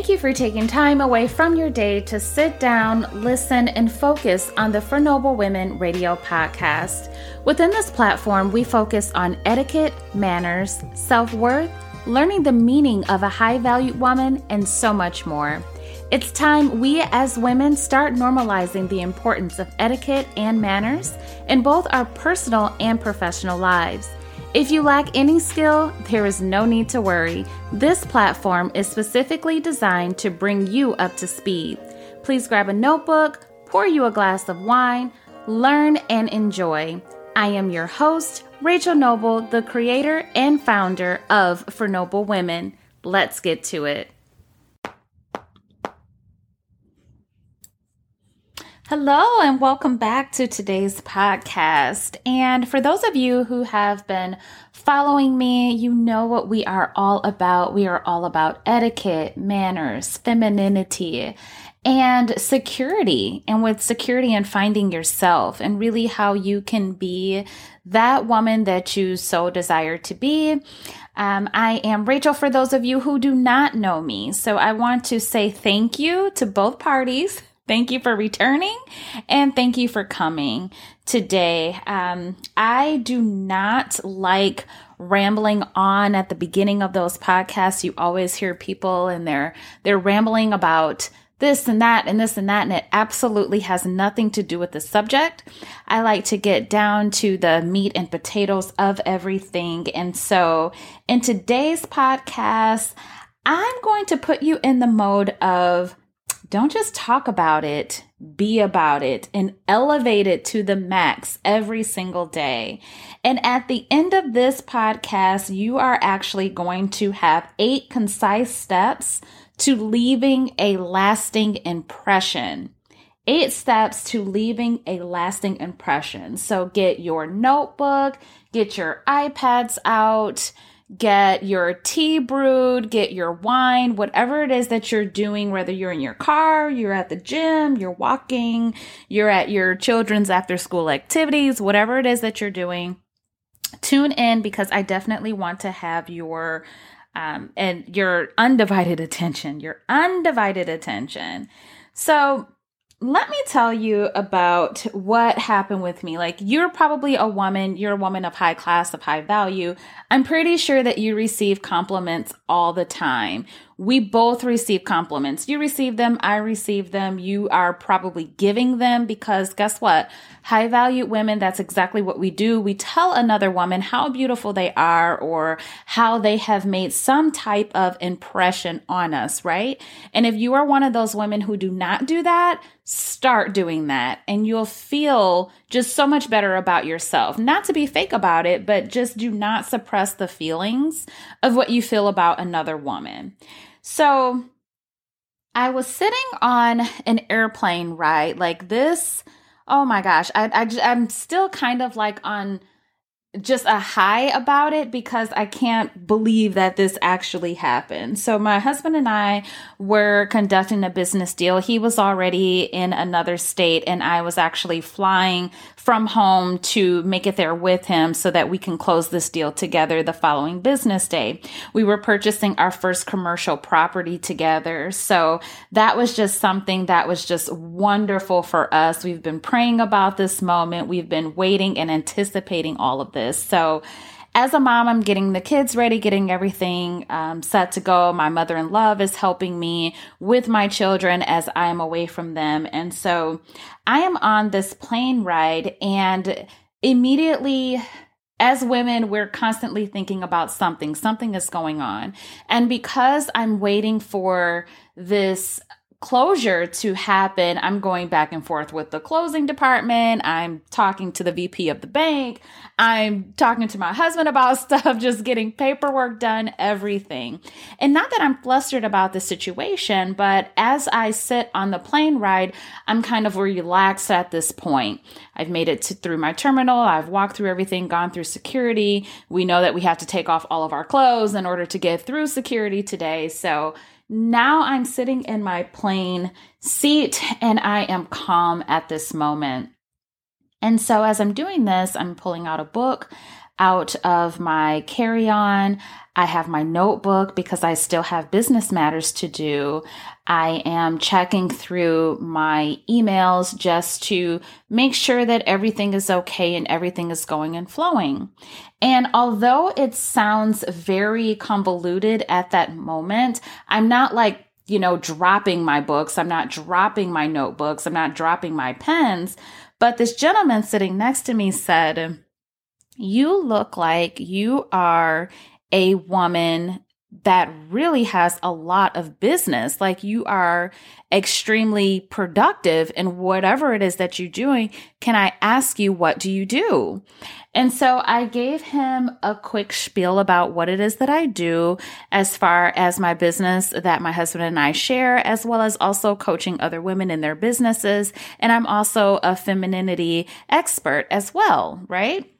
Thank you for taking time away from your day to sit down, listen, and focus on the For Noble Women radio podcast. Within this platform, we focus on etiquette, manners, self worth, learning the meaning of a high valued woman, and so much more. It's time we as women start normalizing the importance of etiquette and manners in both our personal and professional lives. If you lack any skill, there is no need to worry. This platform is specifically designed to bring you up to speed. Please grab a notebook, pour you a glass of wine, learn and enjoy. I am your host, Rachel Noble, the creator and founder of For Noble Women. Let's get to it. Hello, and welcome back to today's podcast. And for those of you who have been following me, you know what we are all about. We are all about etiquette, manners, femininity, and security. And with security and finding yourself, and really how you can be that woman that you so desire to be. Um, I am Rachel for those of you who do not know me. So I want to say thank you to both parties Thank you for returning and thank you for coming today. Um, I do not like rambling on at the beginning of those podcasts. You always hear people and they're they're rambling about this and that and this and that, and it absolutely has nothing to do with the subject. I like to get down to the meat and potatoes of everything. And so in today's podcast, I'm going to put you in the mode of don't just talk about it, be about it and elevate it to the max every single day. And at the end of this podcast, you are actually going to have eight concise steps to leaving a lasting impression. Eight steps to leaving a lasting impression. So get your notebook, get your iPads out get your tea brewed, get your wine, whatever it is that you're doing, whether you're in your car, you're at the gym, you're walking, you're at your children's after school activities, whatever it is that you're doing, tune in because I definitely want to have your um, and your undivided attention, your undivided attention. So let me tell you about what happened with me. Like, you're probably a woman, you're a woman of high class, of high value. I'm pretty sure that you receive compliments all the time. We both receive compliments. You receive them, I receive them. You are probably giving them because guess what? High value women, that's exactly what we do. We tell another woman how beautiful they are or how they have made some type of impression on us, right? And if you are one of those women who do not do that, start doing that and you'll feel just so much better about yourself. Not to be fake about it, but just do not suppress the feelings of what you feel about another woman. So I was sitting on an airplane ride like this. Oh my gosh, I, I I'm still kind of like on just a high about it because I can't believe that this actually happened. So my husband and I were conducting a business deal. He was already in another state and I was actually flying from home to make it there with him so that we can close this deal together the following business day. We were purchasing our first commercial property together. So that was just something that was just wonderful for us. We've been praying about this moment. We've been waiting and anticipating all of this. So as a mom, I'm getting the kids ready, getting everything um, set to go. My mother in law is helping me with my children as I am away from them. And so I am on this plane ride, and immediately, as women, we're constantly thinking about something, something is going on. And because I'm waiting for this closure to happen, I'm going back and forth with the closing department. I'm talking to the VP of the bank. I'm talking to my husband about stuff, just getting paperwork done, everything. And not that I'm flustered about the situation, but as I sit on the plane ride, I'm kind of relaxed at this point. I've made it to, through my terminal. I've walked through everything, gone through security. We know that we have to take off all of our clothes in order to get through security today. So now I'm sitting in my plane seat and I am calm at this moment. And so as I'm doing this, I'm pulling out a book. Out of my carry on. I have my notebook because I still have business matters to do. I am checking through my emails just to make sure that everything is okay and everything is going and flowing. And although it sounds very convoluted at that moment, I'm not like, you know, dropping my books. I'm not dropping my notebooks. I'm not dropping my pens. But this gentleman sitting next to me said, You look like you are a woman that really has a lot of business. Like you are extremely productive in whatever it is that you're doing. Can I ask you, what do you do? And so I gave him a quick spiel about what it is that I do as far as my business that my husband and I share, as well as also coaching other women in their businesses. And I'm also a femininity expert as well, right?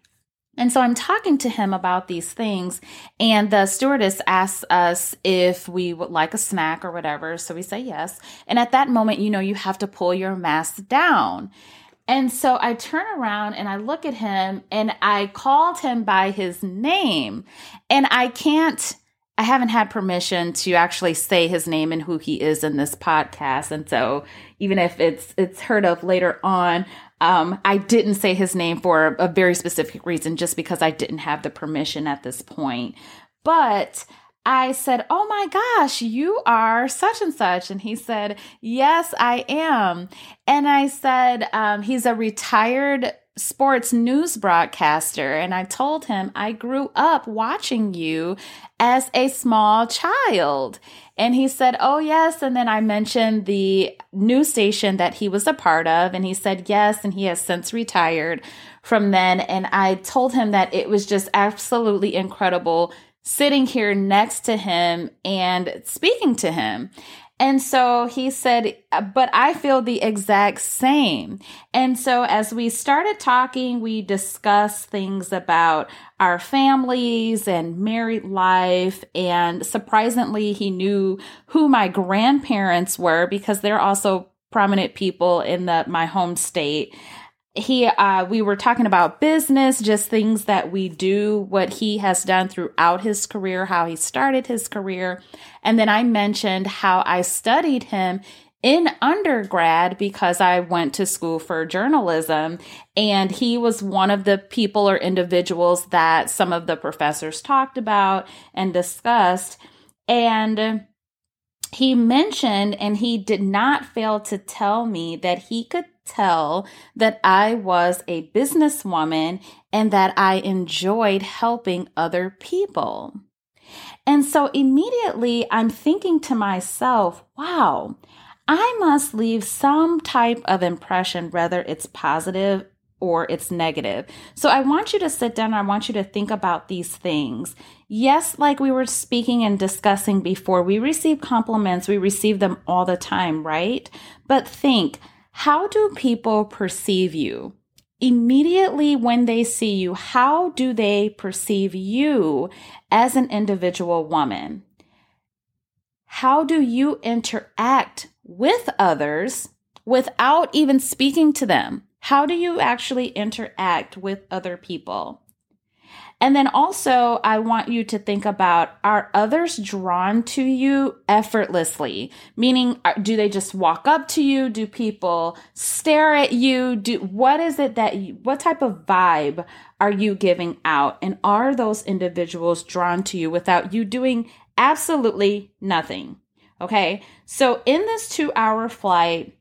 And so I'm talking to him about these things, and the stewardess asks us if we would like a snack or whatever. So we say yes. And at that moment, you know, you have to pull your mask down. And so I turn around and I look at him and I called him by his name. And I can't, I haven't had permission to actually say his name and who he is in this podcast. And so even if it's it's heard of later on, um, I didn't say his name for a very specific reason, just because I didn't have the permission at this point. But I said, Oh my gosh, you are such and such. And he said, Yes, I am. And I said, um, He's a retired sports news broadcaster. And I told him, I grew up watching you as a small child. And he said, Oh, yes. And then I mentioned the news station that he was a part of. And he said, Yes. And he has since retired from then. And I told him that it was just absolutely incredible sitting here next to him and speaking to him. And so he said, uh, but I feel the exact same. And so as we started talking, we discussed things about our families and married life. And surprisingly, he knew who my grandparents were because they're also prominent people in the, my home state he uh we were talking about business just things that we do what he has done throughout his career how he started his career. And then i mentioned how i studied him in undergrad because i went to school for journalism. And he was one of the people or individuals that some of the professors talked about and discussed. And he mentioned and he did not fail to tell me that he could tell that I was a businesswoman and that I enjoyed helping other people. And so immediately I'm thinking to myself, wow, I must leave some type of impression, whether it's positive or it's negative. So I want you to sit down. I want you to think about these things. Yes, like we were speaking and discussing before, we receive compliments, we receive them all the time, right? But think, how do people perceive you? Immediately when they see you, how do they perceive you as an individual woman? How do you interact with others without even speaking to them? How do you actually interact with other people? And then also, I want you to think about are others drawn to you effortlessly? Meaning, do they just walk up to you? Do people stare at you? Do what is it that you, what type of vibe are you giving out? And are those individuals drawn to you without you doing absolutely nothing? Okay. So in this two hour flight,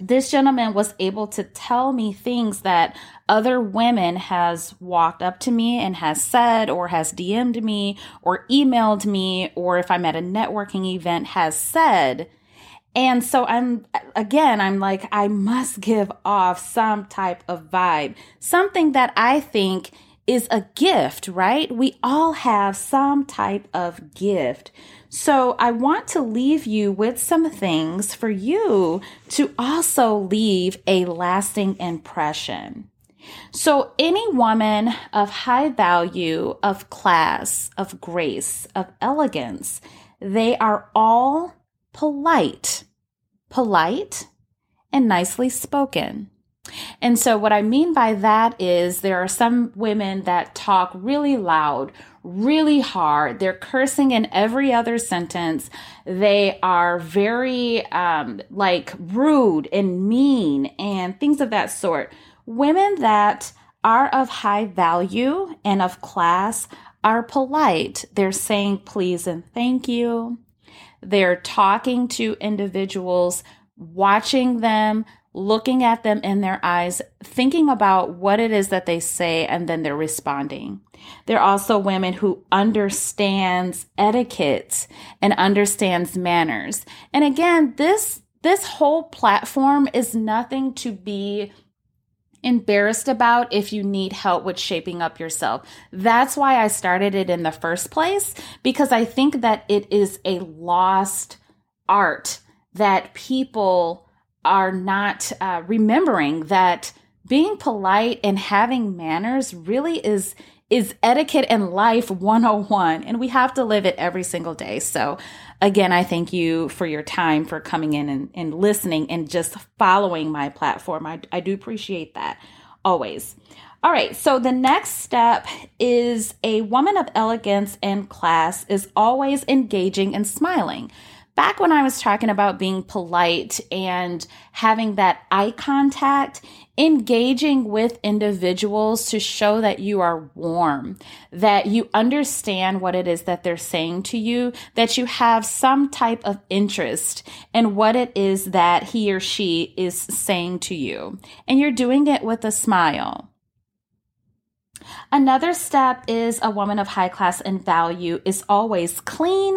this gentleman was able to tell me things that other women has walked up to me and has said or has DM'd me or emailed me or if I'm at a networking event has said. And so I'm again I'm like I must give off some type of vibe, something that I think is a gift, right? We all have some type of gift. So I want to leave you with some things for you to also leave a lasting impression. So, any woman of high value, of class, of grace, of elegance, they are all polite, polite, and nicely spoken. And so, what I mean by that is there are some women that talk really loud, really hard. They're cursing in every other sentence. They are very um, like rude and mean and things of that sort. Women that are of high value and of class are polite. They're saying please and thank you. They're talking to individuals, watching them, looking at them in their eyes, thinking about what it is that they say, and then they're responding. They're also women who understands etiquette and understands manners. And again, this this whole platform is nothing to be embarrassed about if you need help with shaping up yourself. That's why I started it in the first place because I think that it is a lost art that people are not uh, remembering that being polite and having manners really is is etiquette and life 101 and we have to live it every single day. So again i thank you for your time for coming in and, and listening and just following my platform. I, I do appreciate that always. All right so the next step is a woman of elegance and class is always engaging and smiling back when I was talking about being polite and having that eye contact, engaging with individuals to show that you are warm, that you understand what it is that they're saying to you, that you have some type of interest in what it is that he or she is saying to you. And you're doing it with a smile. Another step is a woman of high class and value is always clean,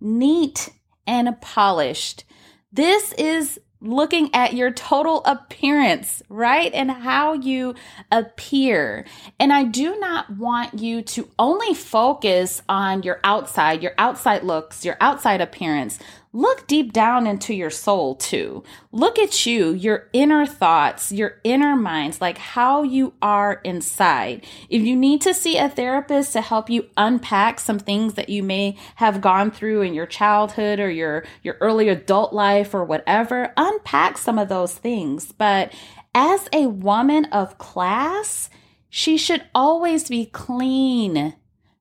neat, and polished. This is looking at your total appearance, right? And how you appear. And I do not want you to only focus on your outside, your outside looks, your outside appearance look deep down into your soul too. Look at you, your inner thoughts, your inner minds, like how you are inside. If you need to see a therapist to help you unpack some things that you may have gone through in your childhood or your, your early adult life or whatever, unpack some of those things. But as a woman of class, she should always be clean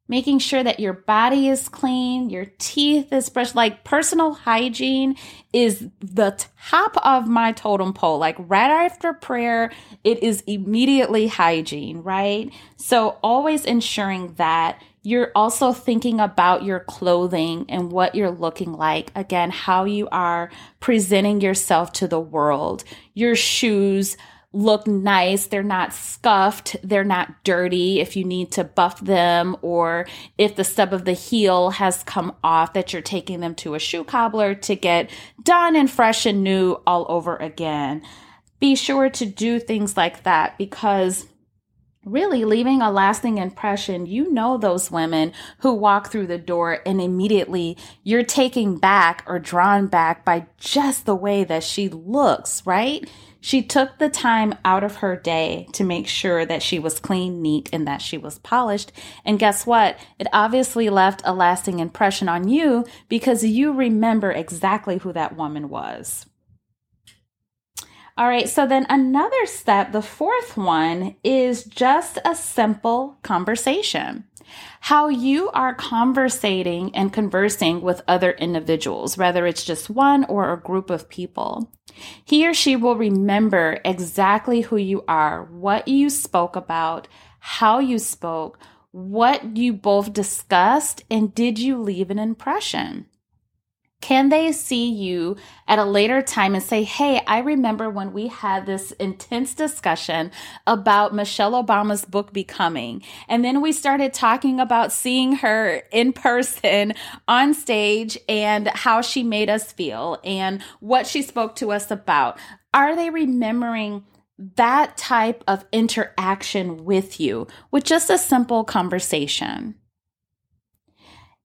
making sure that your body is clean, your teeth is brushed. Like personal hygiene is the top of my totem pole. Like right after prayer, it is immediately hygiene, right? So always ensuring that you're also thinking about your clothing and what you're looking like. Again, how you are presenting yourself to the world, your shoes, look nice. They're not scuffed. They're not dirty. If you need to buff them or if the stub of the heel has come off, that you're taking them to a shoe cobbler to get done and fresh and new all over again. Be sure to do things like that because really leaving a lasting impression. You know those women who walk through the door and immediately you're taken back or drawn back by just the way that she looks, right? She took the time out of her day to make sure that she was clean, neat, and that she was polished. And guess what? It obviously left a lasting impression on you because you remember exactly who that woman was. All right, so then another step, the fourth one, is just a simple conversation how you are conversating and conversing with other individuals, whether it's just one or a group of people. He or she will remember exactly who you are, what you spoke about, how you spoke, what you both discussed, and did you leave an impression? Can they see you at a later time and say, Hey, I remember when we had this intense discussion about Michelle Obama's book Becoming. And then we started talking about seeing her in person on stage and how she made us feel and what she spoke to us about. Are they remembering that type of interaction with you with just a simple conversation?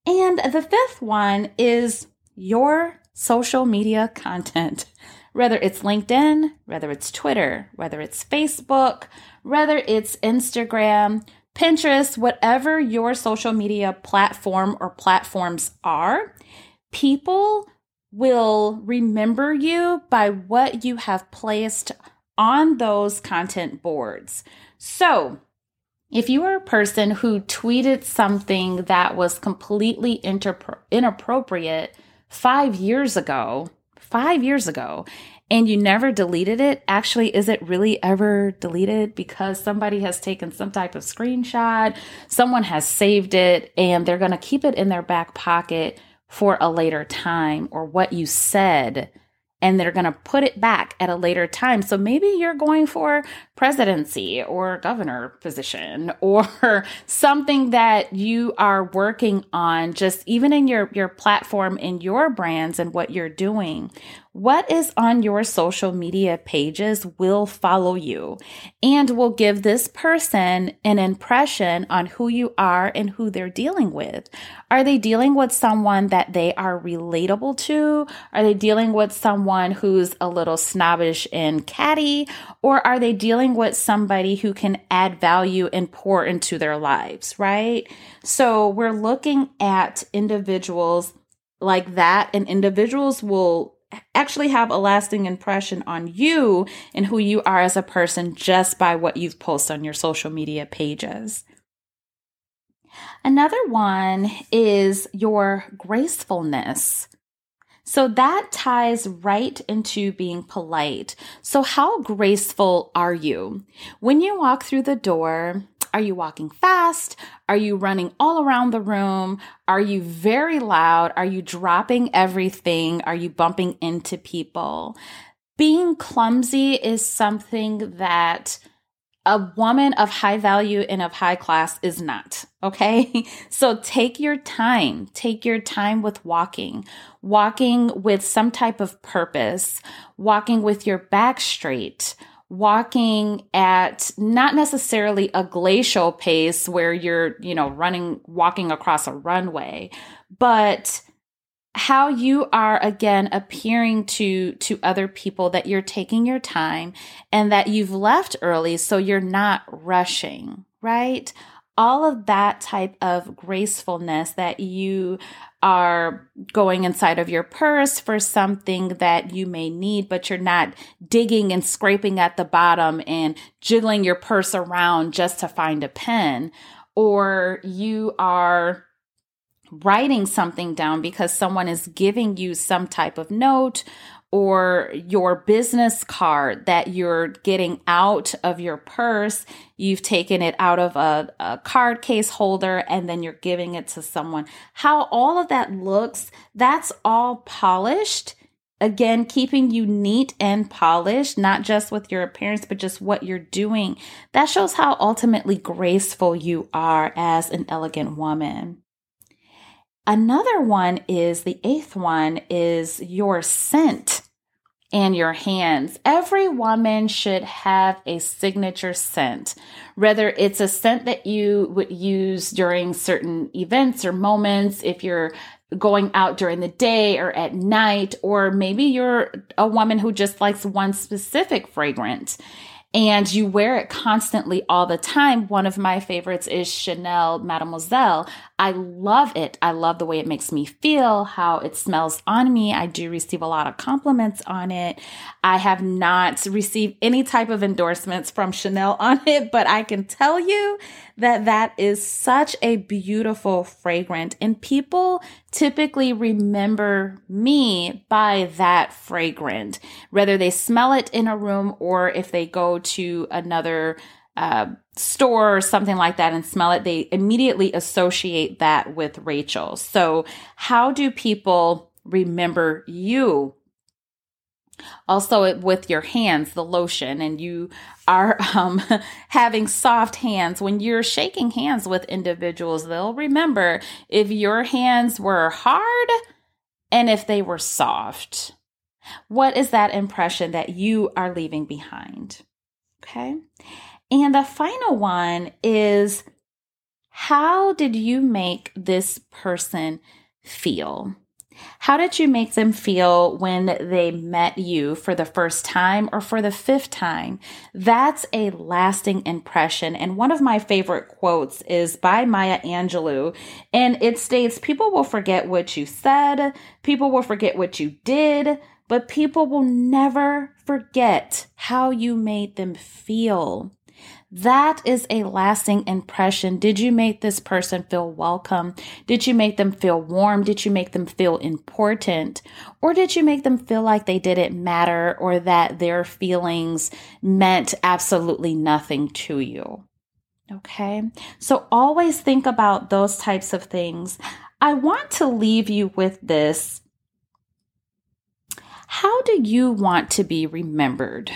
And the fifth one is your social media content, whether it's LinkedIn, whether it's Twitter, whether it's Facebook, whether it's Instagram, Pinterest, whatever your social media platform or platforms are, people will remember you by what you have placed on those content boards. So, if you are a person who tweeted something that was completely inappropriate five years ago, five years ago, and you never deleted it, actually, is it really ever deleted? Because somebody has taken some type of screenshot, someone has saved it, and they're going to keep it in their back pocket for a later time or what you said and they're going to put it back at a later time. So maybe you're going for presidency or governor position or something that you are working on just even in your your platform in your brands and what you're doing what is on your social media pages will follow you and will give this person an impression on who you are and who they're dealing with. Are they dealing with someone that they are relatable to? Are they dealing with someone who's a little snobbish and catty? Or are they dealing with somebody who can add value and pour into their lives, right? So we're looking at individuals like that, and individuals will actually have a lasting impression on you and who you are as a person just by what you've posted on your social media pages. Another one is your gracefulness. So that ties right into being polite. So, how graceful are you? When you walk through the door, are you walking fast? Are you running all around the room? Are you very loud? Are you dropping everything? Are you bumping into people? Being clumsy is something that a woman of high value and of high class is not. Okay. So take your time. Take your time with walking, walking with some type of purpose, walking with your back straight, walking at not necessarily a glacial pace where you're, you know, running, walking across a runway, but how you are again appearing to to other people that you're taking your time and that you've left early so you're not rushing right all of that type of gracefulness that you are going inside of your purse for something that you may need, but you're not digging and scraping at the bottom and jiggling your purse around just to find a pen, or you are writing something down because someone is giving you some type of note or your business card that you're getting out of your purse. You've taken it out of a, a, card case holder and then you're giving it to someone. How all of that looks, that's all polished. Again, keeping you neat and polished, not just with your appearance, but just what you're doing. That shows how ultimately graceful you are as an elegant woman. Another one is the eighth one is your scent and your hands. Every woman should have a signature scent, whether it's a scent that you would use during certain events or moments, if you're going out during the day or at night, or maybe you're a woman who just likes one specific fragrance and you wear it constantly all the time. One of my favorites is Chanel Mademoiselle. I love it. I love the way it makes me feel, how it smells on me. I do receive a lot of compliments on it. I have not received any type of endorsements from Chanel on it, but I can tell you that that is such a beautiful fragrance and people typically remember me by that fragrance, whether they smell it in a room or if they go to another uh, store or something like that and smell it, they immediately associate that with Rachel. So, how do people remember you? Also, with your hands, the lotion, and you are um, having soft hands. When you're shaking hands with individuals, they'll remember if your hands were hard and if they were soft. What is that impression that you are leaving behind? Okay. And the final one is how did you make this person feel? How did you make them feel when they met you for the first time or for the fifth time? That's a lasting impression. And one of my favorite quotes is by Maya Angelou, and it states People will forget what you said, people will forget what you did, but people will never forget how you made them feel. That is a lasting impression. Did you make this person feel welcome? Did you make them feel warm? Did you make them feel important? Or did you make them feel like they didn't matter or that their feelings meant absolutely nothing to you? Okay. So always think about those types of things. I want to leave you with this. How do you want to be remembered?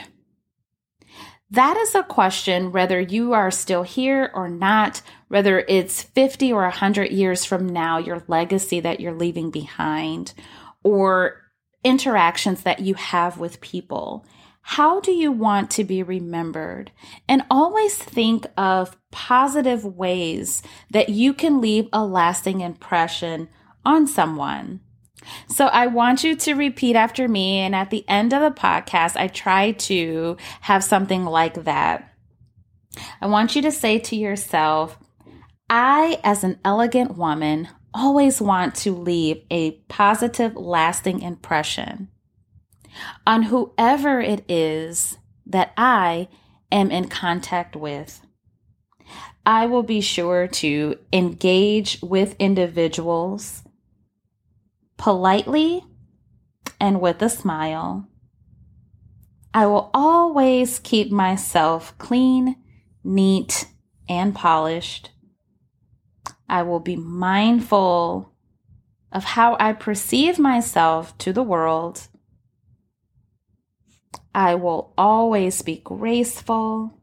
That is a question whether you are still here or not, whether it's 50 or 100 years from now, your legacy that you're leaving behind, or interactions that you have with people. How do you want to be remembered? And always think of positive ways that you can leave a lasting impression on someone. So I want you to repeat after me. And at the end of the podcast, I try to have something like that. I want you to say to yourself, I, as an elegant woman, always want to leave a positive, lasting impression on whoever it is that I am in contact with. I will be sure to engage with individuals politely and with a smile. I will always keep myself clean, neat, and polished. I will be mindful of how I perceive myself to the world. I will always be graceful,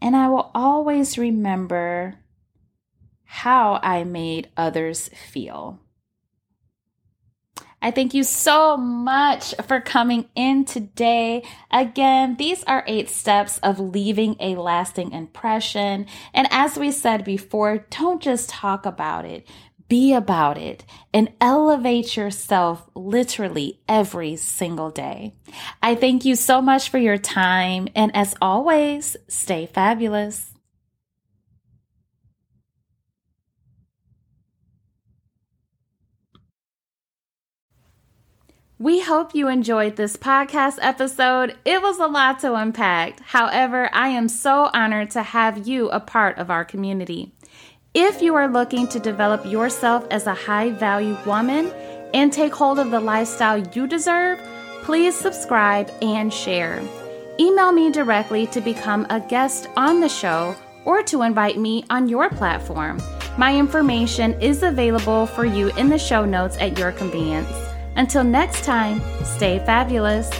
and I will always remember how I made others feel. I thank you so much for coming in today. Again, these are eight steps of leaving a lasting impression. And as we said before, don't just talk about it. Be about it and elevate yourself literally every single day. I thank you so much for your time. And as always, stay fabulous. We hope you enjoyed this podcast episode. It was a lot to unpack. However, I am so honored to have you a part of our community. If you are looking to develop yourself as a high value woman and take hold of the lifestyle you deserve, please subscribe and share. Email me directly to become a guest on the show or to invite me on your platform. My information is available for you in the show notes at your convenience. Until next time, stay fabulous.